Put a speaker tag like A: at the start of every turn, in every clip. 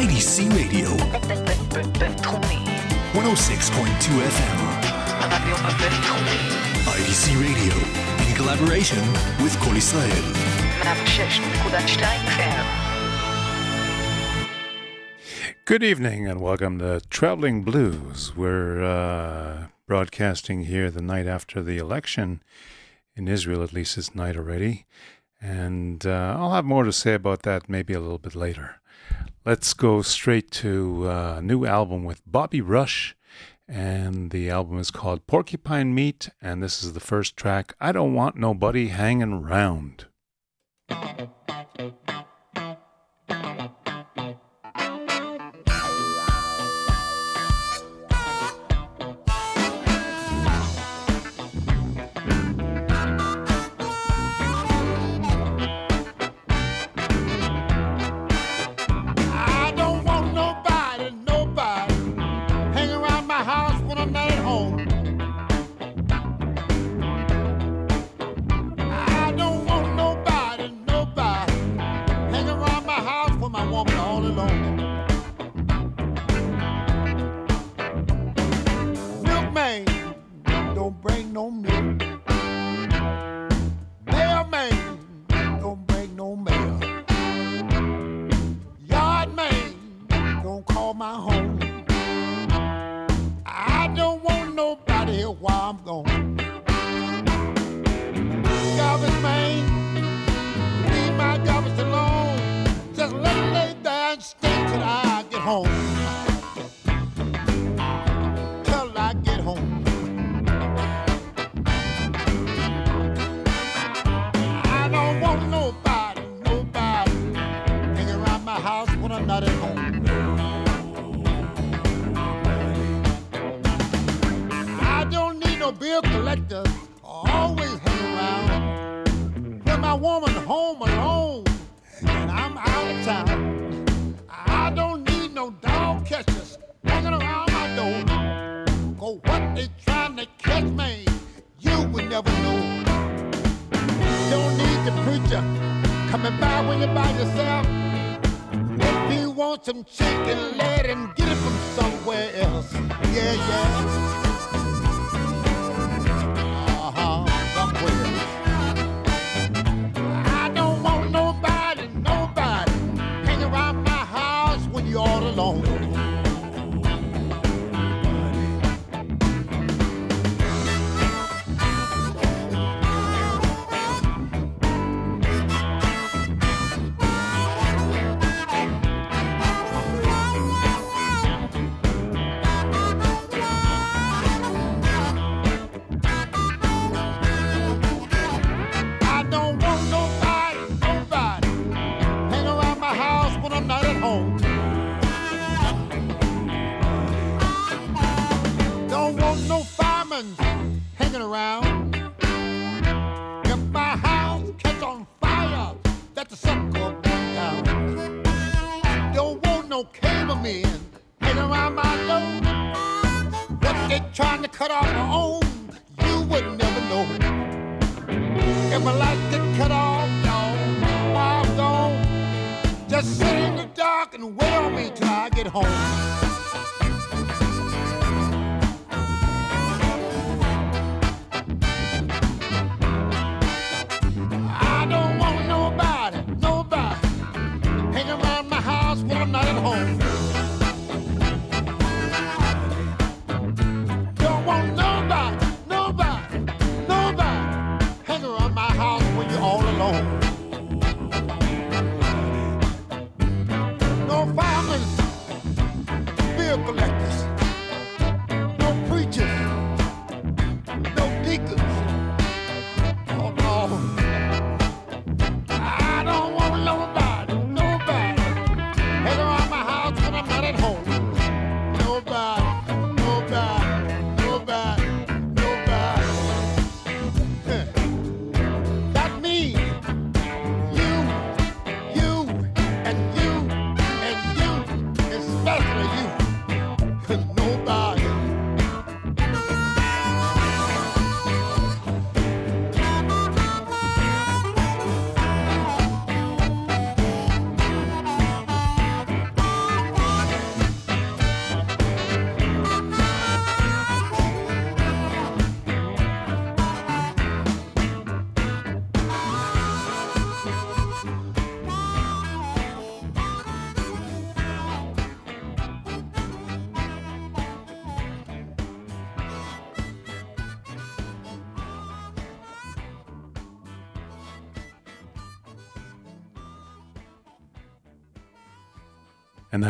A: IDC Radio. 106.2 FM. IDC Radio in collaboration with
B: Kol Israel.
C: Good evening and welcome to Traveling Blues. We're uh, broadcasting here the night after the election in Israel, at least it's night already. And uh, I'll have more to say about that maybe a little bit later. Let's go straight to a new album with Bobby Rush. And the album is called Porcupine Meat. And this is the first track I Don't Want Nobody Hanging Round.
D: no milk. Mailman don't bring no mail. Yard man don't call my home. I don't want nobody while I'm gone. doctor. sit in the dark and wait on me till I get home.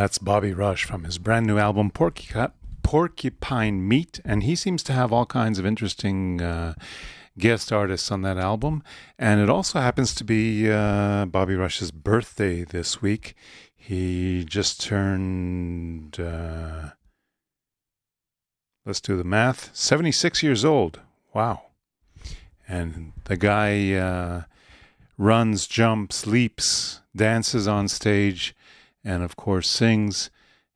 C: That's Bobby Rush from his brand new album, Porcupine Meat. And he seems to have all kinds of interesting uh, guest artists on that album. And it also happens to be uh, Bobby Rush's birthday this week. He just turned, uh, let's do the math, 76 years old. Wow. And the guy uh, runs, jumps, leaps, dances on stage and of course sings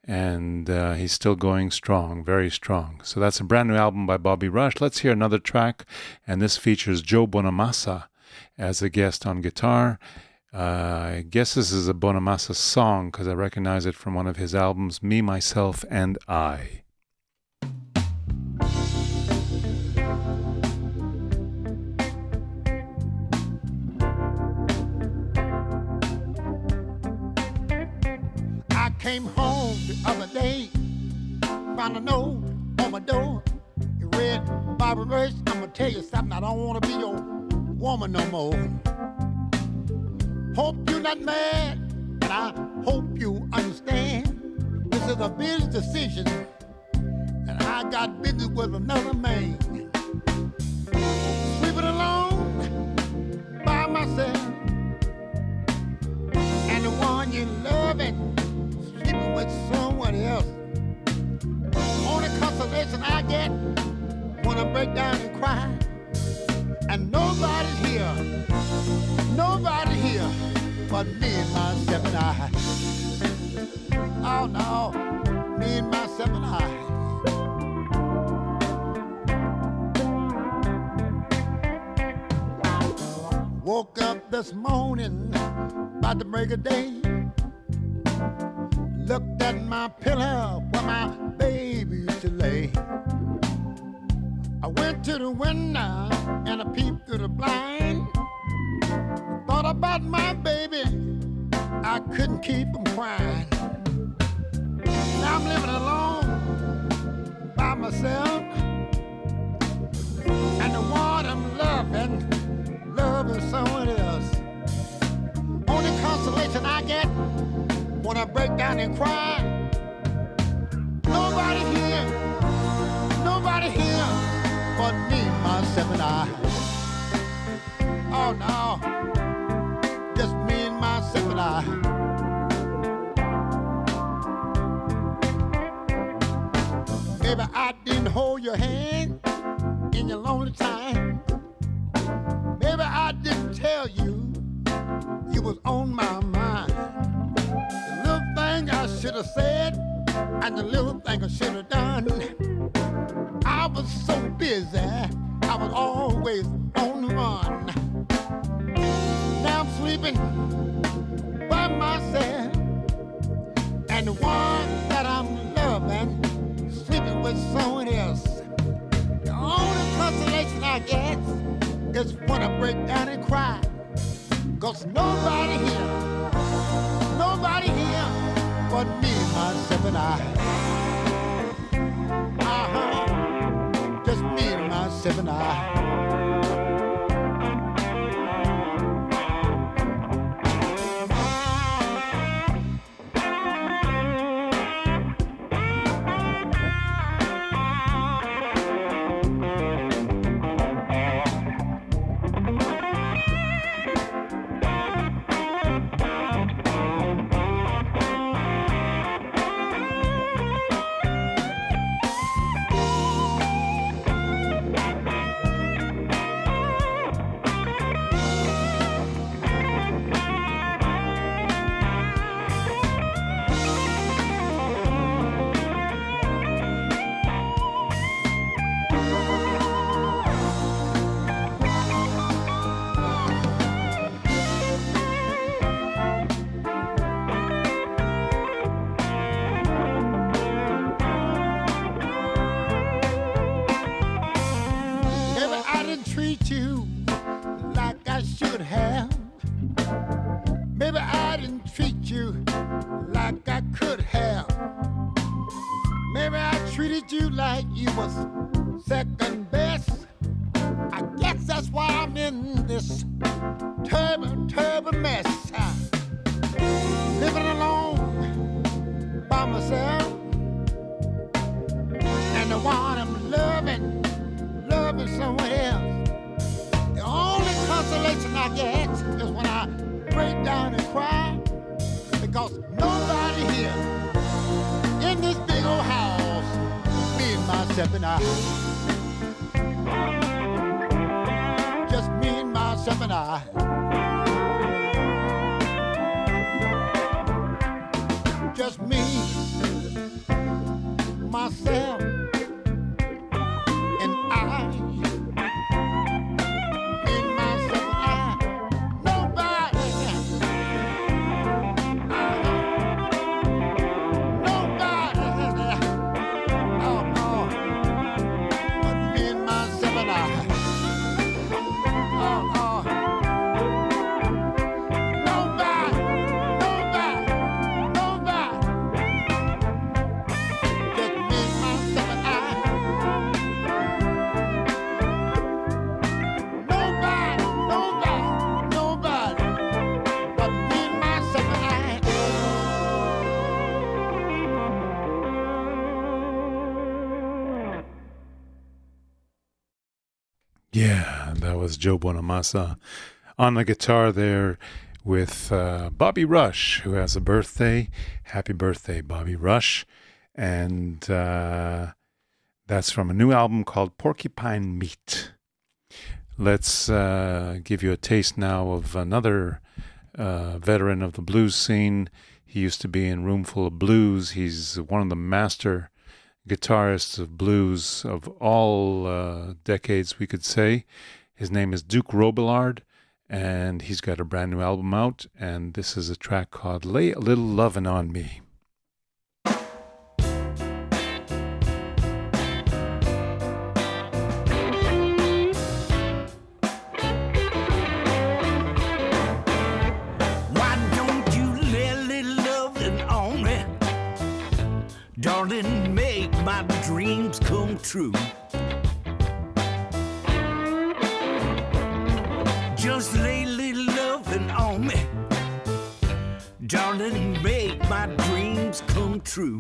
C: and uh, he's still going strong, very strong. So that's a brand new album by Bobby Rush. Let's hear another track, and this features Joe Bonamassa as a guest on guitar. Uh, I guess this is a Bonamassa song because I recognize it from one of his albums, Me, Myself, and I.
D: found a note on my door. It read, Bobby Rush, I'm gonna tell you something. I don't wanna be your woman no more. Hope you're not mad, and I hope you understand. This is a business decision, and I got business with another man. Sleeping alone by myself, and the one you love loving sleeping with someone else. Only consolation I get when I break down and cry. And nobody's here, nobody here but me and myself and I. Oh no, me and myself and I. Woke up this morning about the break of day my pillow where my baby used to lay. I went to the window and I peeped through the blind. Thought about my baby, I couldn't keep from crying. Now I'm living alone by myself. And the one I'm loving, loving someone else. Only consolation I get when I break down and cry. Nobody here, nobody here but me, myself, and I. Oh no, just me and myself and I. Maybe I didn't hold your hand in your lonely time. Maybe I didn't tell you you was on my mind. Little thing I should have said and the little thing I should have done. I was so busy, I was always on the run. Now I'm sleeping by myself, and the one that I'm loving sleeping with someone else. The only consolation I get is when I break down and cry. Cause nobody here, nobody here but me, myself, and I. Uh-huh. Just me, myself, and I.
C: was Joe Bonamassa on the guitar there with uh, Bobby Rush, who has a birthday. Happy birthday, Bobby Rush. And uh, that's from a new album called Porcupine Meat. Let's uh, give you a taste now of another uh, veteran of the blues scene. He used to be in Roomful of Blues. He's one of the master guitarists of blues of all uh, decades, we could say. His name is Duke Robillard, and he's got a brand new album out. And this is a track called Lay a Little Lovin' on Me.
E: Darling, make my dreams come true. Darling, make my dreams come true.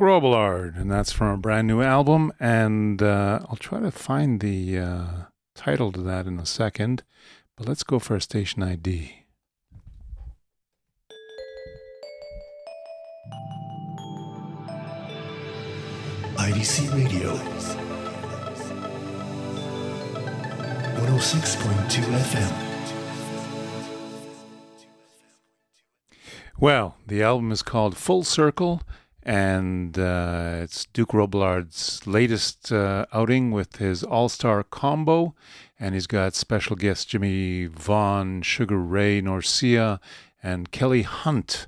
E: Robillard, and that's from a brand new album. And uh, I'll try to find the uh, title to that in a second. But let's go for a station ID.
A: IDC Radio 106.2 FM.
E: Well, the album is called Full Circle, and uh, it's Duke Robillard's latest uh, outing with his all star combo. And he's got special guests Jimmie Vaughan, Sugar Ray Norcia, and Kelley Hunt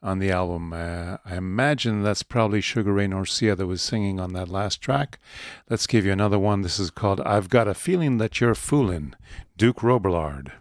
E: on the album. Uh, I imagine that's probably Sugar Ray Norcia that was singing on that last track. Let's give you another one. This is called I've Got a Feeling That You're Foolin', Duke Robillard.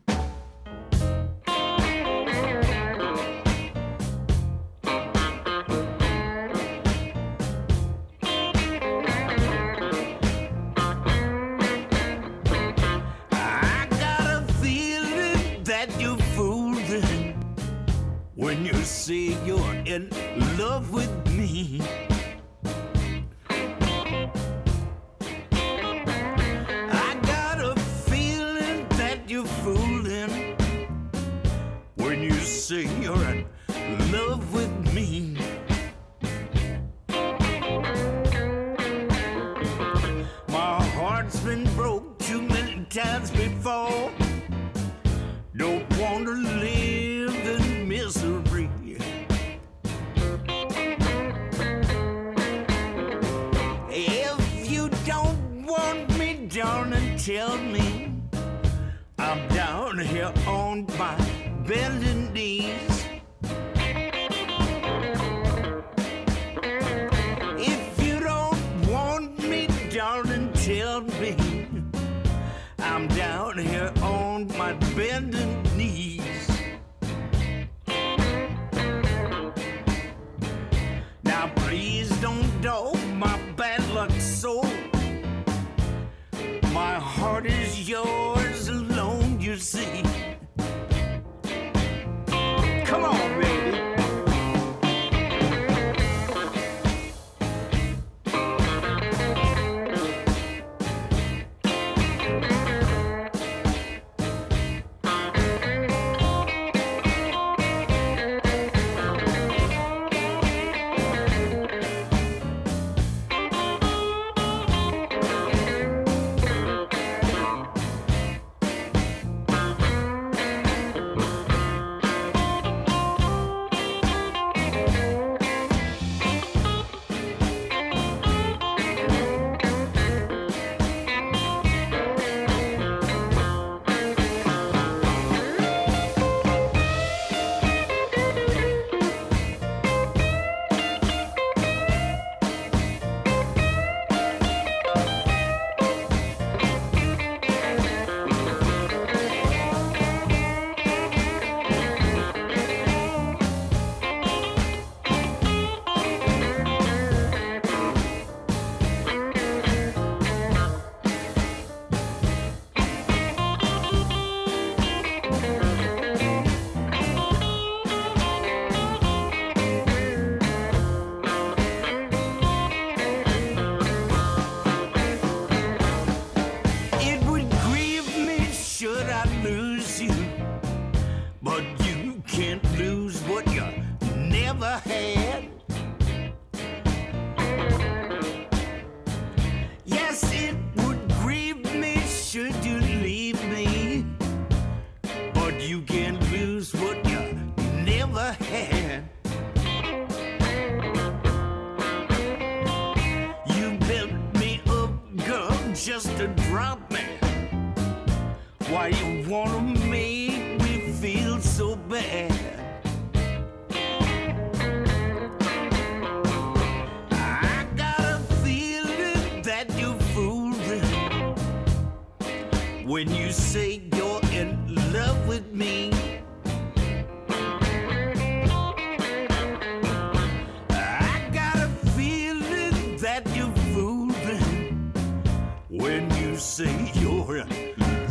F: When you say you're in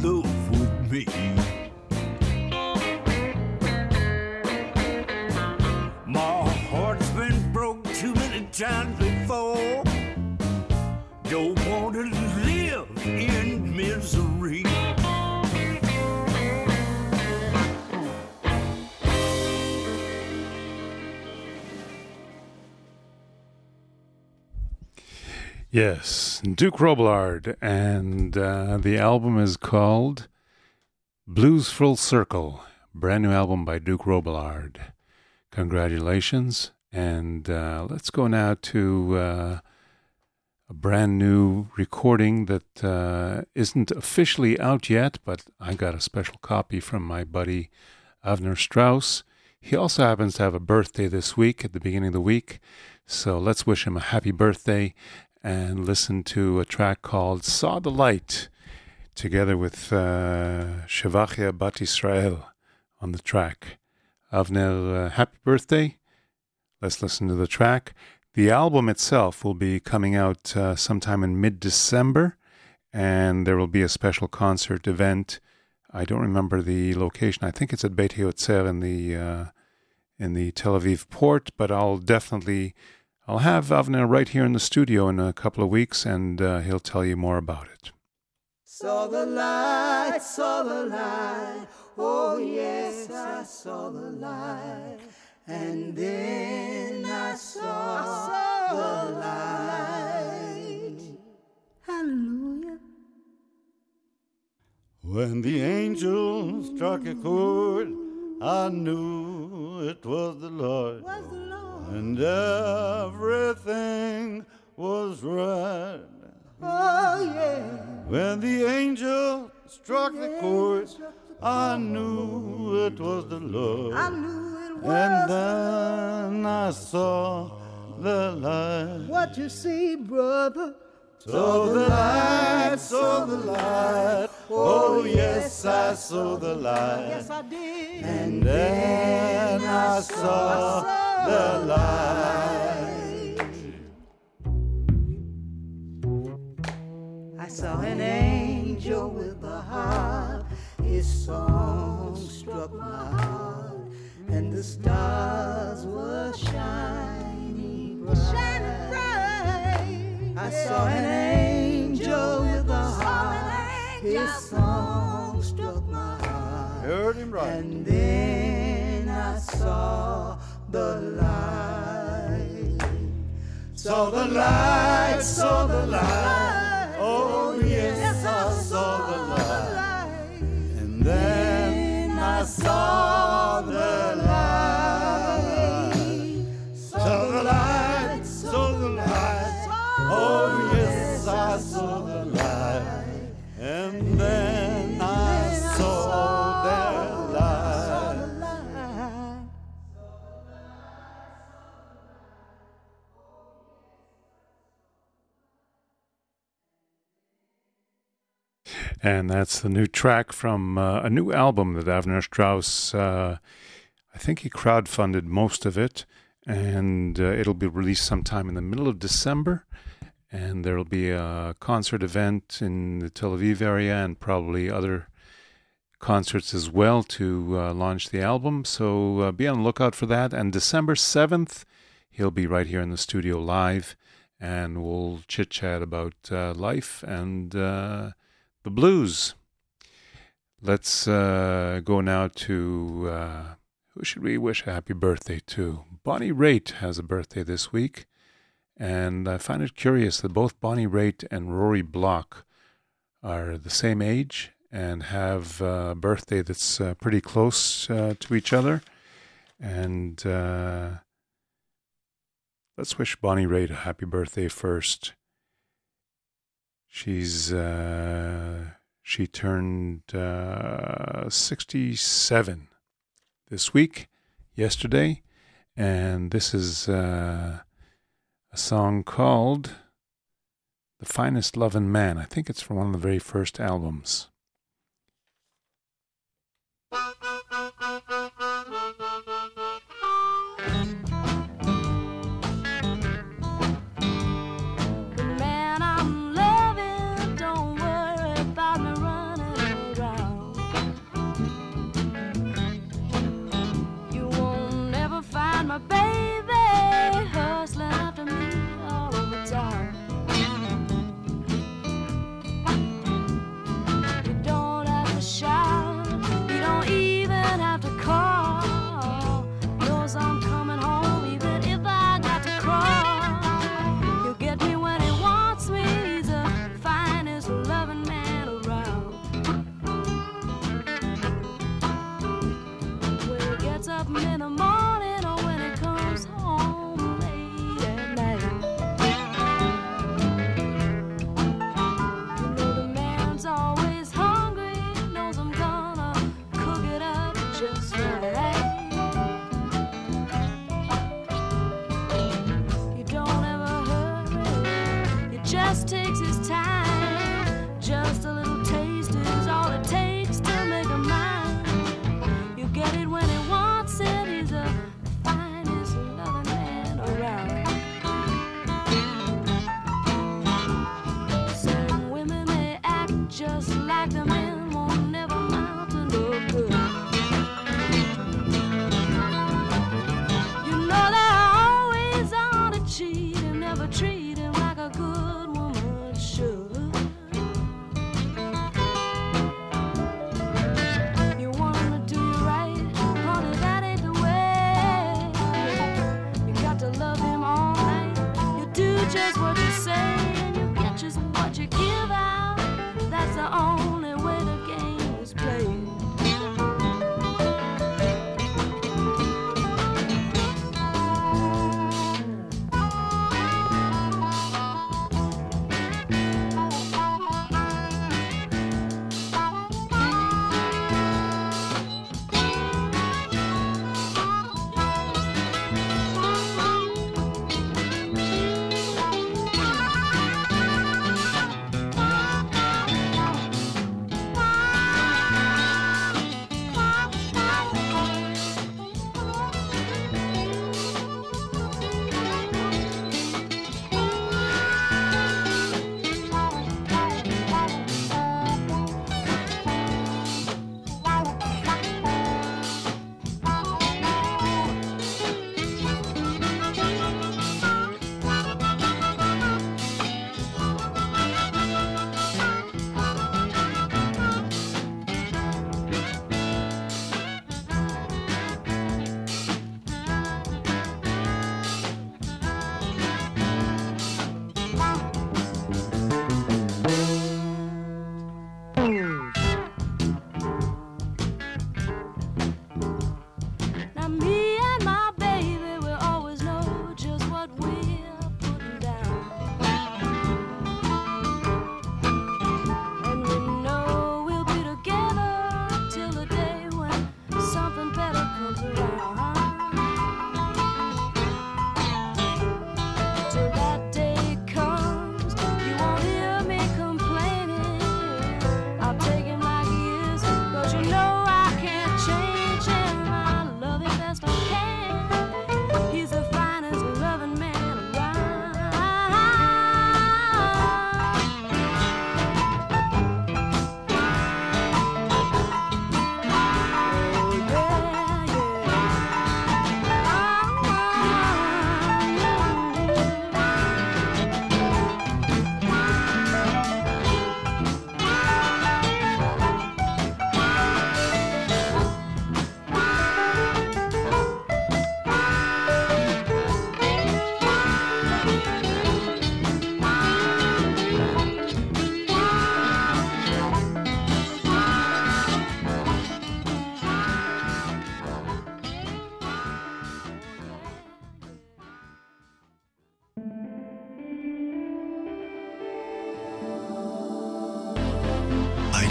F: love with me. Yes,
C: Duke Robillard, and uh, the album is called Blues Full Circle, brand new album by Duke Robillard. Congratulations, and uh, let's go now to uh, a brand new recording that uh, not officially out yet, but I got a special copy from my buddy Avner Strauss. He also happens to have a birthday this week at the beginning of the week. So let's wish him a happy birthday and listen to a track called Saw the Light together with uh, Shevachia Bat Israel on the track. Avner, uh, happy birthday. Let's listen to the track. The album itself will be coming out uh, sometime in mid December, and there will be a special concert event. I don't remember the location. I think it's at Beit Yotzer in the uh, in the Tel Aviv port, but I'll definitely I'll have Avner right here in the studio in a couple of weeks, and uh, he'll tell you more about it.
G: Saw the light, saw the light. Oh, yes, I saw the light. And then I saw, I saw the light. Hallelujah.
H: When the angel struck a chord, I knew it was the Lord.
G: Was the Lord.
H: And everything was right.
G: Oh, yeah.
H: When the angel struck the chord, I knew it was the Lord.
G: I knew it was.
H: And then I saw the light.
G: What you see, brother?
H: Saw the light, saw the light. Oh, yes, I saw the light.
G: Yes, I did.
H: And then I saw the light.
G: I saw an angel with a harp. His song struck my heart, and the stars were shining bright. Shining bright. I saw an angel with a harp. His song struck my heart.
H: Heard him right.
G: And then I saw the light.
H: Saw the light, saw the light. Oh, yes, I saw the light. And then I saw And
C: that's the new track from uh, a new album that Avner Strauss, uh, I think he crowdfunded most of it, and uh, it'll be released sometime in the middle of December. And there'll be a concert event in the Tel Aviv area and probably other concerts as well to uh, launch the album. So uh, be on the lookout for that. And December 7th, he'll be right here in the studio live, and we'll chit chat about uh, life and uh, the blues. Let's uh, go now to uh, who should we wish a happy birthday to? Bonnie Raitt has a birthday this week, and I find it curious that both Bonnie Raitt and Rory Block are the same age and have a birthday that's uh, pretty close uh, to each other. And uh, let's wish Bonnie Raitt a happy birthday first. She's uh, she turned uh, 67 this week, yesterday, and this is uh, a song called "The Finest Lovin' Man." I think it's from one of the very first albums.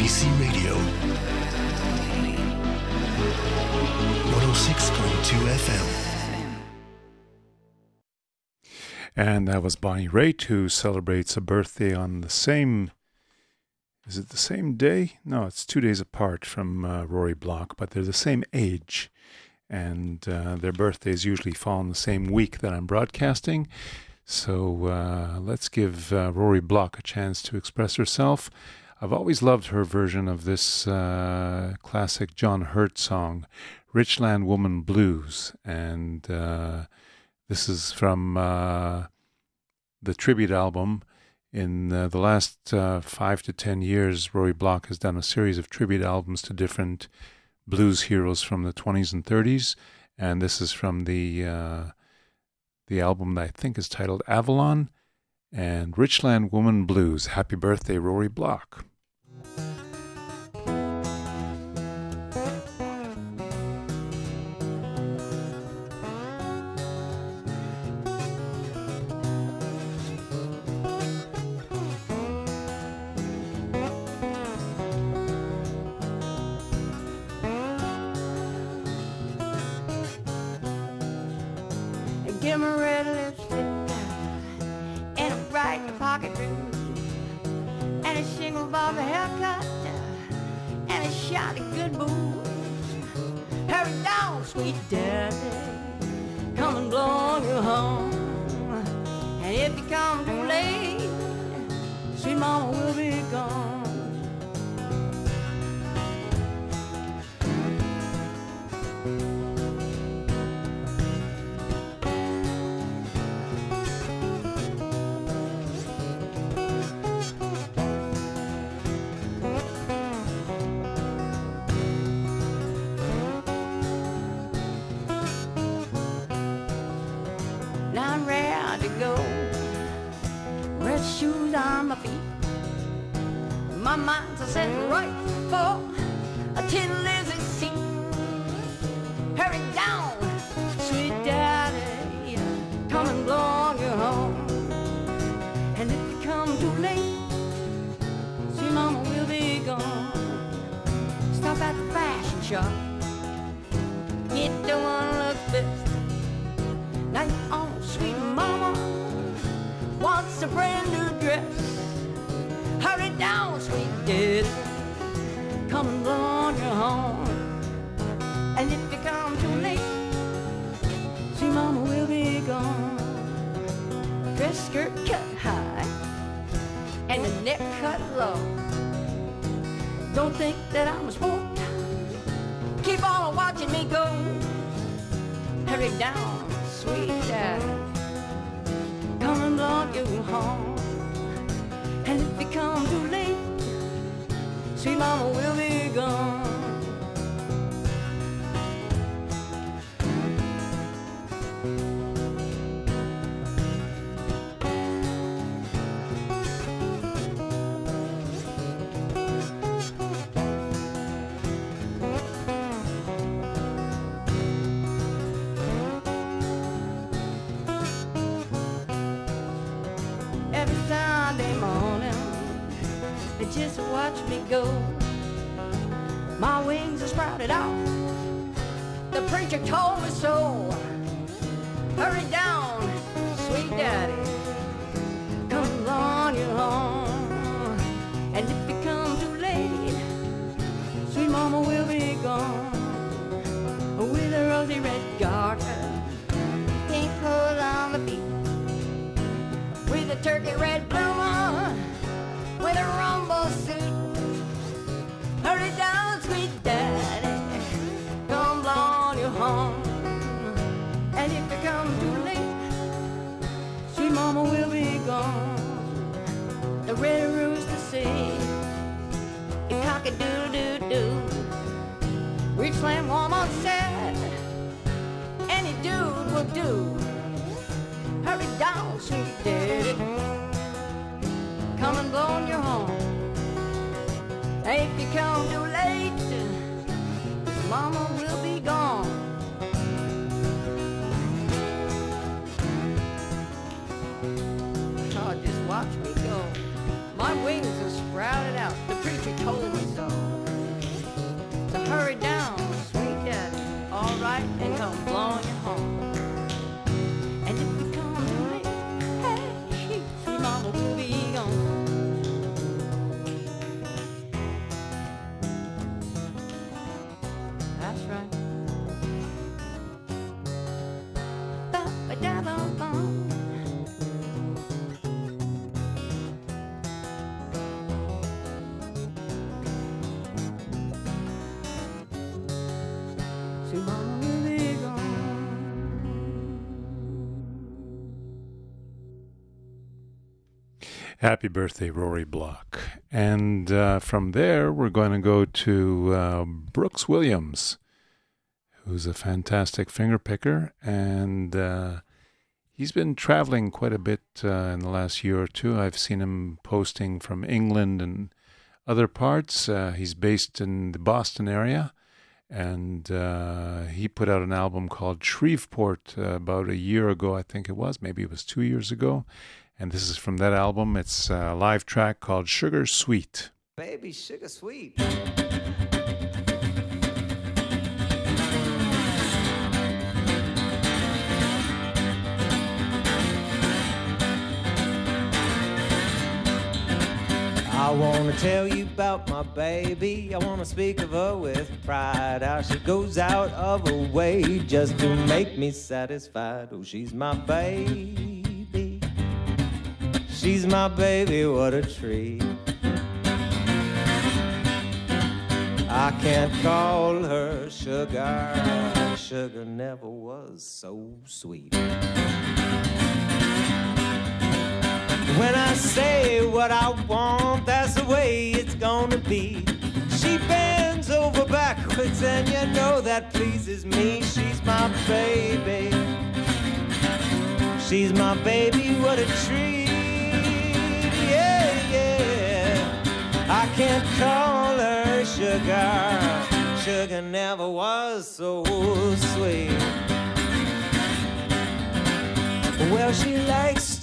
A: IDC Radio. 106.2 FM.
C: And that was Bonnie Raitt, who celebrates a birthday on the same. Is it the same day? No, it's two days apart from uh, Rory Block, but they're the same age. And uh, their birthdays usually fall in the same week that I'm broadcasting. So uh, let's give uh, Rory Block a chance to express herself. I've always loved her version of this uh, classic John Hurt song, Richland Woman Blues. And uh, this is from uh, the tribute album. In uh, the last uh, five to ten years, Rory Block has done a series of tribute albums to different blues heroes from the 20s and 30s. And this is from the uh, the album that I think is titled Avalon and Richland Woman Blues. Happy birthday, Rory Block.
I: Set right Just watch me go. My wings are sprouted out. The preacher told me so. Hurry down, sweet daddy. Come on you home. And if you come too late, sweet mama will be gone. With a rosy red garter, pink hose on the with a turkey red The red rooster sing, you cock a doo doo doo. Richland woman said, any dude will do. Hurry down, sweet daddy. Come and blow on your horn. If you come too late, mama
C: Happy birthday, Rory Block. And uh, from there, we're going to go to uh, Brooks Williams, who's a fantastic finger picker. And uh, he's been traveling quite a bit uh, in the last year or two. I've seen him posting from England and other parts. Uh, he's based in the Boston area. And uh, he put out an album called Shreveport uh, about a year ago, I think it was. Maybe it was two years ago. And this is from that album. It's a live track called Sugar Sweet.
J: Baby sugar sweet. I wanna tell you about my baby. I wanna speak of her with pride. How she goes out of her way just to make me satisfied. Oh, she's my baby. She's my baby, what a treat. I can't call her sugar. Sugar never was so sweet. When I say what I want, that's the way it's gonna be. She bends over backwards, and you know that pleases me. She's my baby. She's my baby, what a treat. Yeah, yeah. I can't call her sugar. Sugar never was so sweet. Well, she likes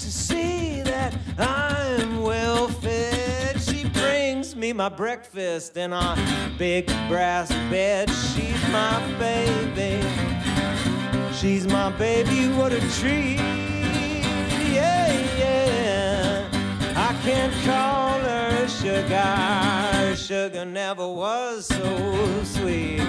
J: my breakfast in a big brass bed. She's my baby. She's my baby, what a treat. Yeah, yeah. I can't call her sugar. Sugar never was so sweet.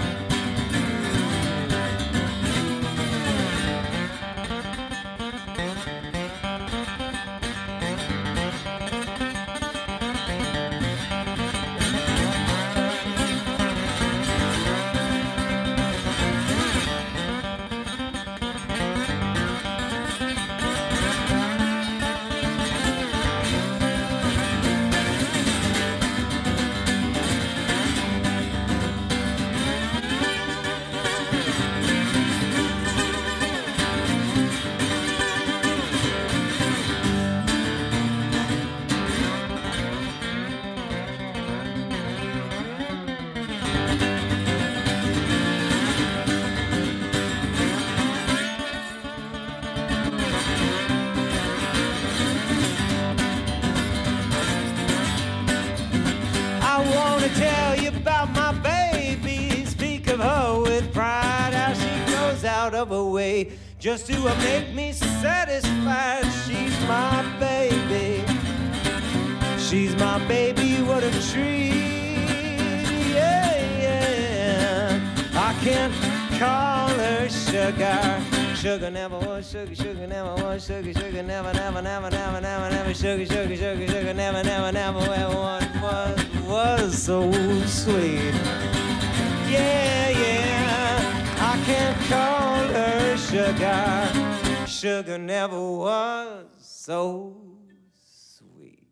J: Just to make me satisfied. She's my baby. She's my baby. What a treat. Yeah, yeah. I can't call her sugar. Sugar never was sugar, sugar never was sugar, sugar never, never, never, never, never, never, sugar, sugar, sugar, sugar, never, never, never, ever was, was, was so sweet. Sugar. Sugar never was so sweet.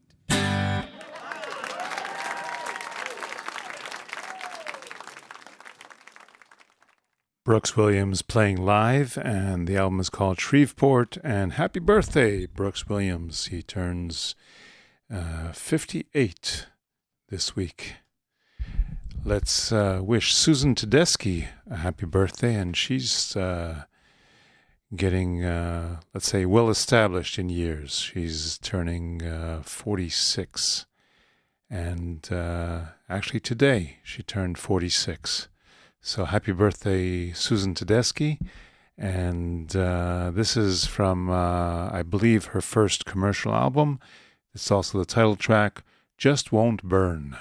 C: Brooks Williams playing live, and the album is called Shreveport. And happy birthday, Brooks Williams. He turns uh, 58 this week. Let's uh, wish Susan Tedeschi a happy birthday, and she's uh, getting, uh, let's say, well established in years. She's turning uh, 46. And uh, actually, today she turned 46. So happy birthday, Susan Tedeschi. And uh, this is from, uh, I believe, her first commercial album. It's also the title track, Just Won't Burn.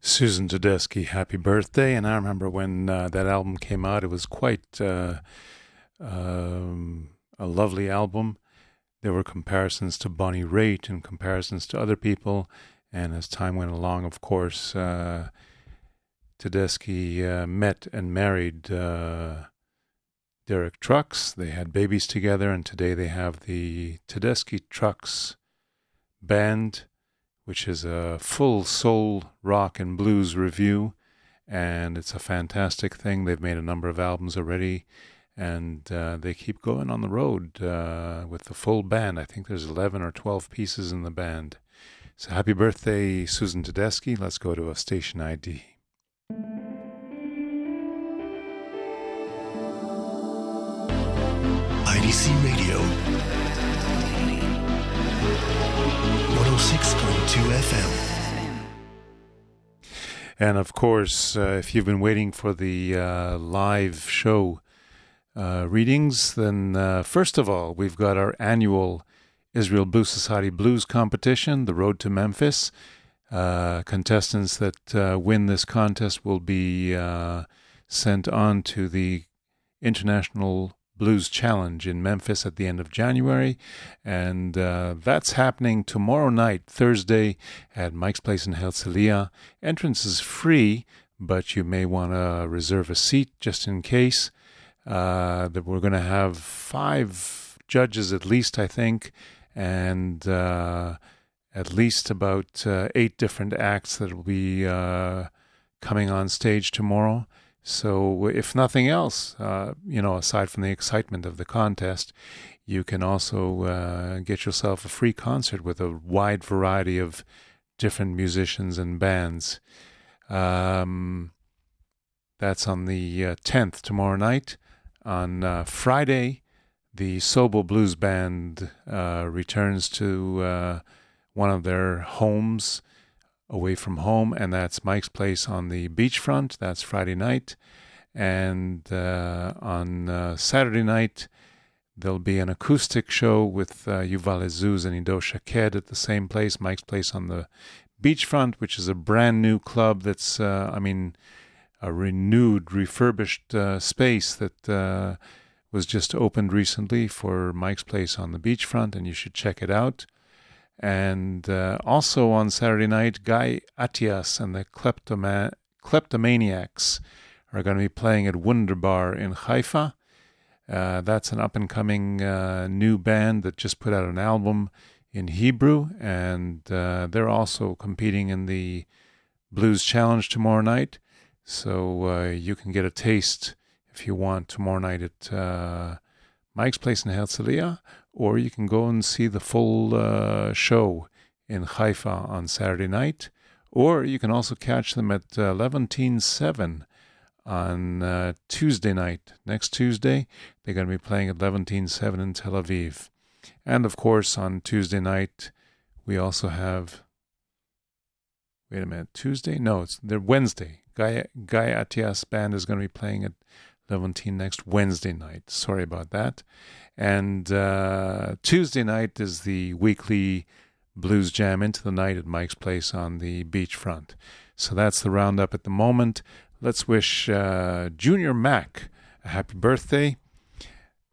C: Susan Tedeschi, happy birthday. And I remember when uh, that album came out, it was quite uh, um, a lovely album. There were comparisons to Bonnie Raitt and comparisons to other people. And as time went along, of course, uh, Tedeschi uh, met and married uh, Derek Trucks. They had babies together, and today they have the Tedeschi Trucks Band which is a full soul rock and blues review, and it's a fantastic thing. They've made a number of albums already, and uh, they keep going on the road uh, with the full band. I think there's 11 or 12 pieces in the band. So happy birthday, Susan Tedeschi. Let's go to a station ID.
A: IDC Radio. 106.2 FM.
C: And of course, uh, if you've been waiting for the uh, live show uh, readings, then uh, first of all, we've got our annual Israel Blues Society Blues Competition, The Road to Memphis. Uh, contestants that uh, win this contest will be sent on to the International Blues Challenge in Memphis at the end of January. And uh, that's happening tomorrow night, Thursday, at Mike's Place in Herzliya. Entrance is free, but you may want to reserve a seat just in case. Uh, that we're going to have five judges at least, I think, and uh, at least about uh, eight different acts that will be uh, coming on stage tomorrow. So, if nothing else, uh, you know, aside from the excitement of the contest, you can also uh, get yourself a free concert with a wide variety of different musicians and bands. Um, that's on the uh, 10th tomorrow night. On uh, Friday, the Sobel Blues Band uh, returns to uh, one of their homes away from home, and that's Mike's Place on the beachfront. That's Friday night. And uh, on uh, Saturday night, there'll be an acoustic show with uh, Yuval Azuz and Ido Shaked at the same place, Mike's Place on the beachfront, which is a brand new club that's, uh, I mean, a renewed, refurbished uh, space that uh, was just opened recently for Mike's Place on the beachfront, and you should check it out. And uh, also on Saturday night, Guy Atias and the Kleptoma- Kleptomaniacs are going to be playing at Wunderbar in Haifa. Uh, that's an up and coming uh, new band that just put out an album in Hebrew, and uh, they're also competing in the Blues Challenge tomorrow night. So uh, you can get a taste if you want tomorrow night at uh, Mike's Place in Herzliya, or you can go and see the full uh, show in Haifa on Saturday night, or you can also catch them at uh, 11.7 on uh, Tuesday night. Next Tuesday, they're going to be playing at 11.7 in Tel Aviv. And of course, on Tuesday night, we also have. Wait a minute, Tuesday? No, it's they're Wednesday. Guy Guy Atias band is going to be playing at Levontin next Wednesday night. Sorry about that. And uh, Tuesday night is the weekly blues jam into the night at Mike's Place on the beachfront. So that's the roundup at the moment. Let's wish uh, Junior Mack a happy birthday.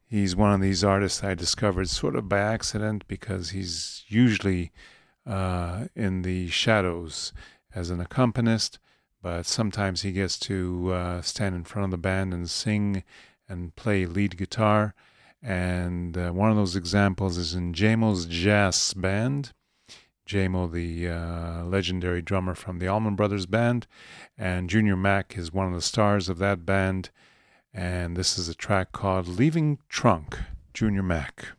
C: He's one of these artists I discovered sort of by accident because he's usually uh, in the shadows as an accompanist but sometimes he gets to uh, stand in front of the band and sing and play lead guitar. And uh, one of those examples is in Jaimoe's jazz band. Jamo, the uh, legendary drummer from the Allman Brothers band, and Junior Mack is one of the stars of that band. And this is a track called Leaving Trunk, Junior Mack.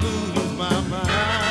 K: lose my mind.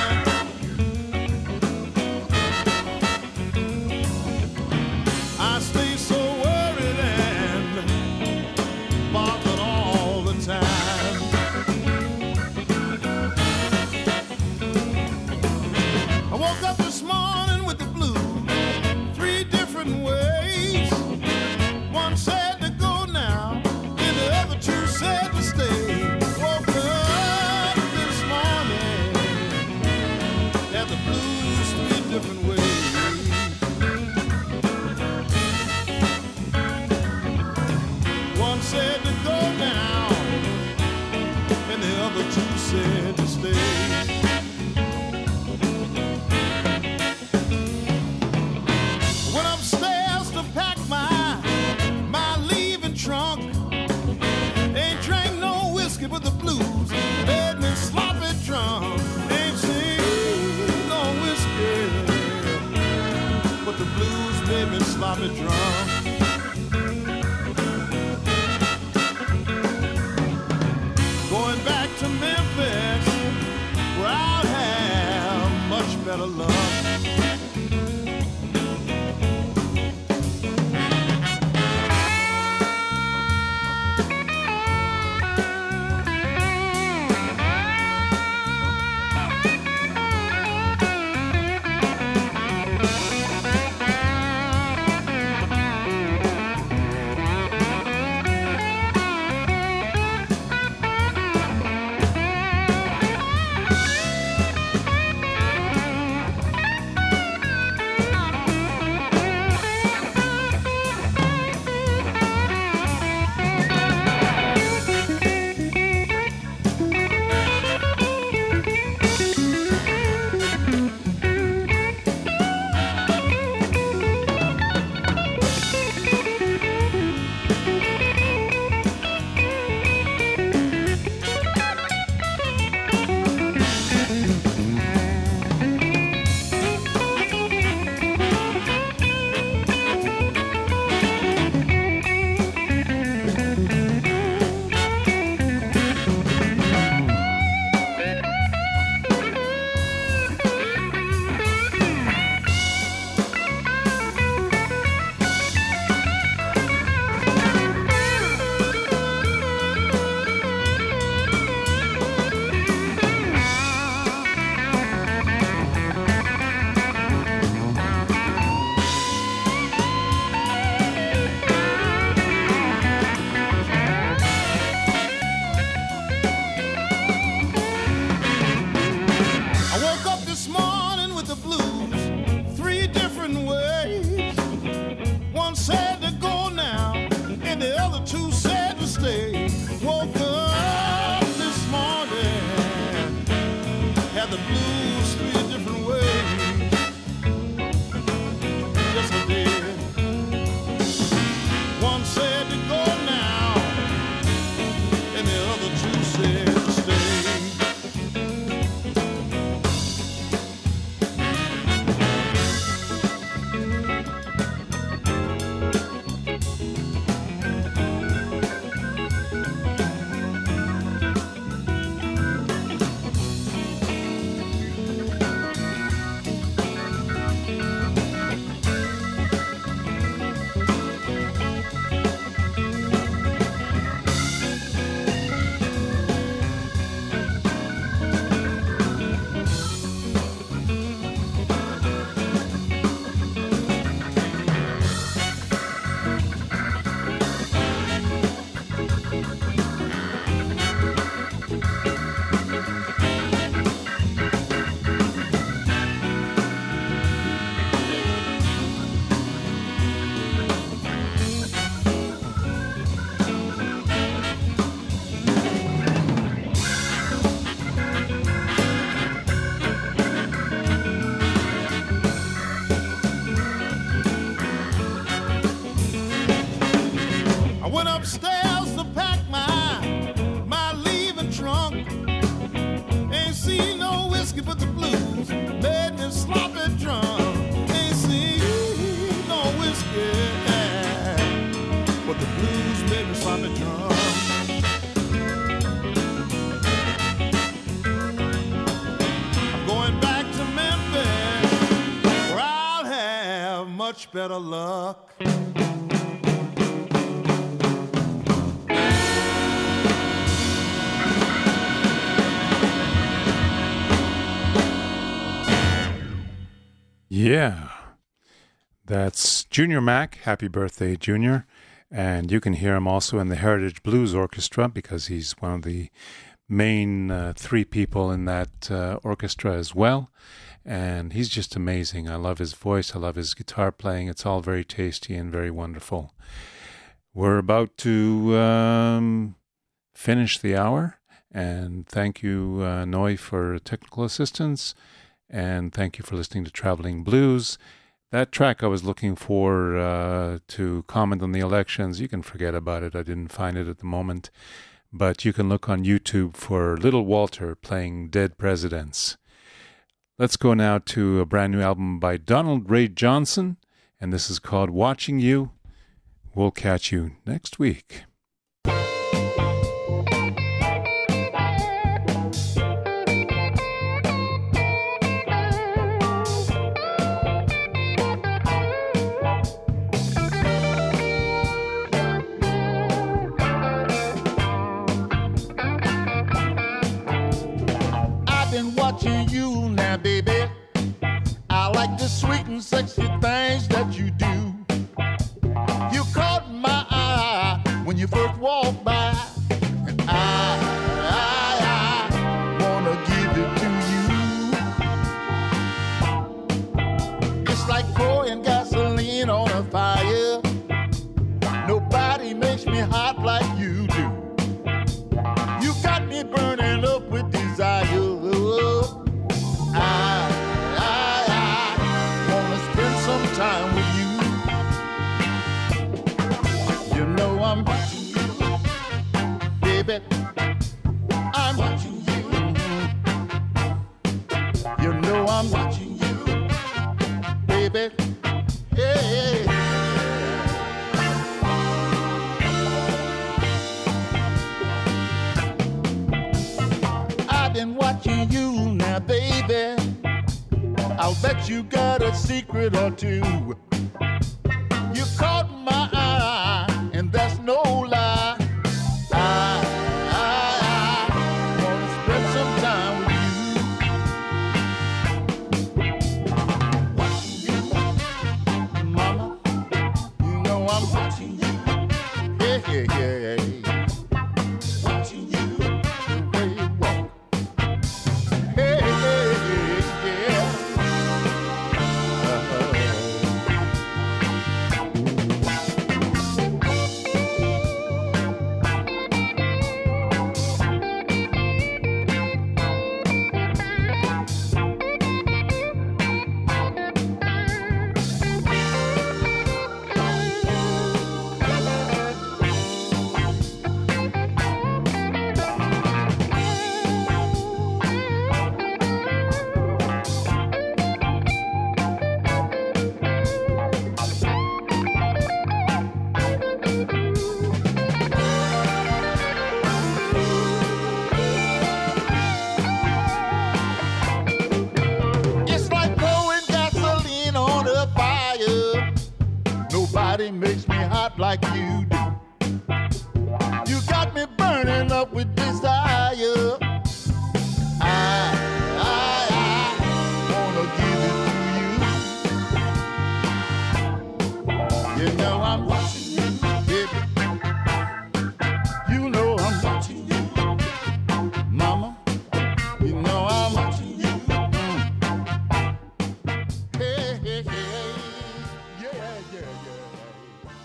K: Better luck.
C: Yeah. That's Junior Mack. Happy birthday, Junior. And you can hear him also in the Heritage Blues Orchestra because he's one of the main uh, three people in that uh, orchestra as well. And he's just amazing. I love his voice. I love his guitar playing. It's all very tasty and very wonderful. We're about to um, finish the hour. And thank you, uh, for technical assistance. And thank you for listening to Traveling Blues. That track I was looking for uh, to comment on the elections, you can forget about it. I didn't find it at the moment. But you can look on YouTube for Little Walter playing Dead Presidents. Let's go now to a brand new album by Donald Ray Johnson, and this is called Watching You. We'll catch you next week.
D: You first walk by, now, baby. I'll bet you got a secret or two. You caught my eye,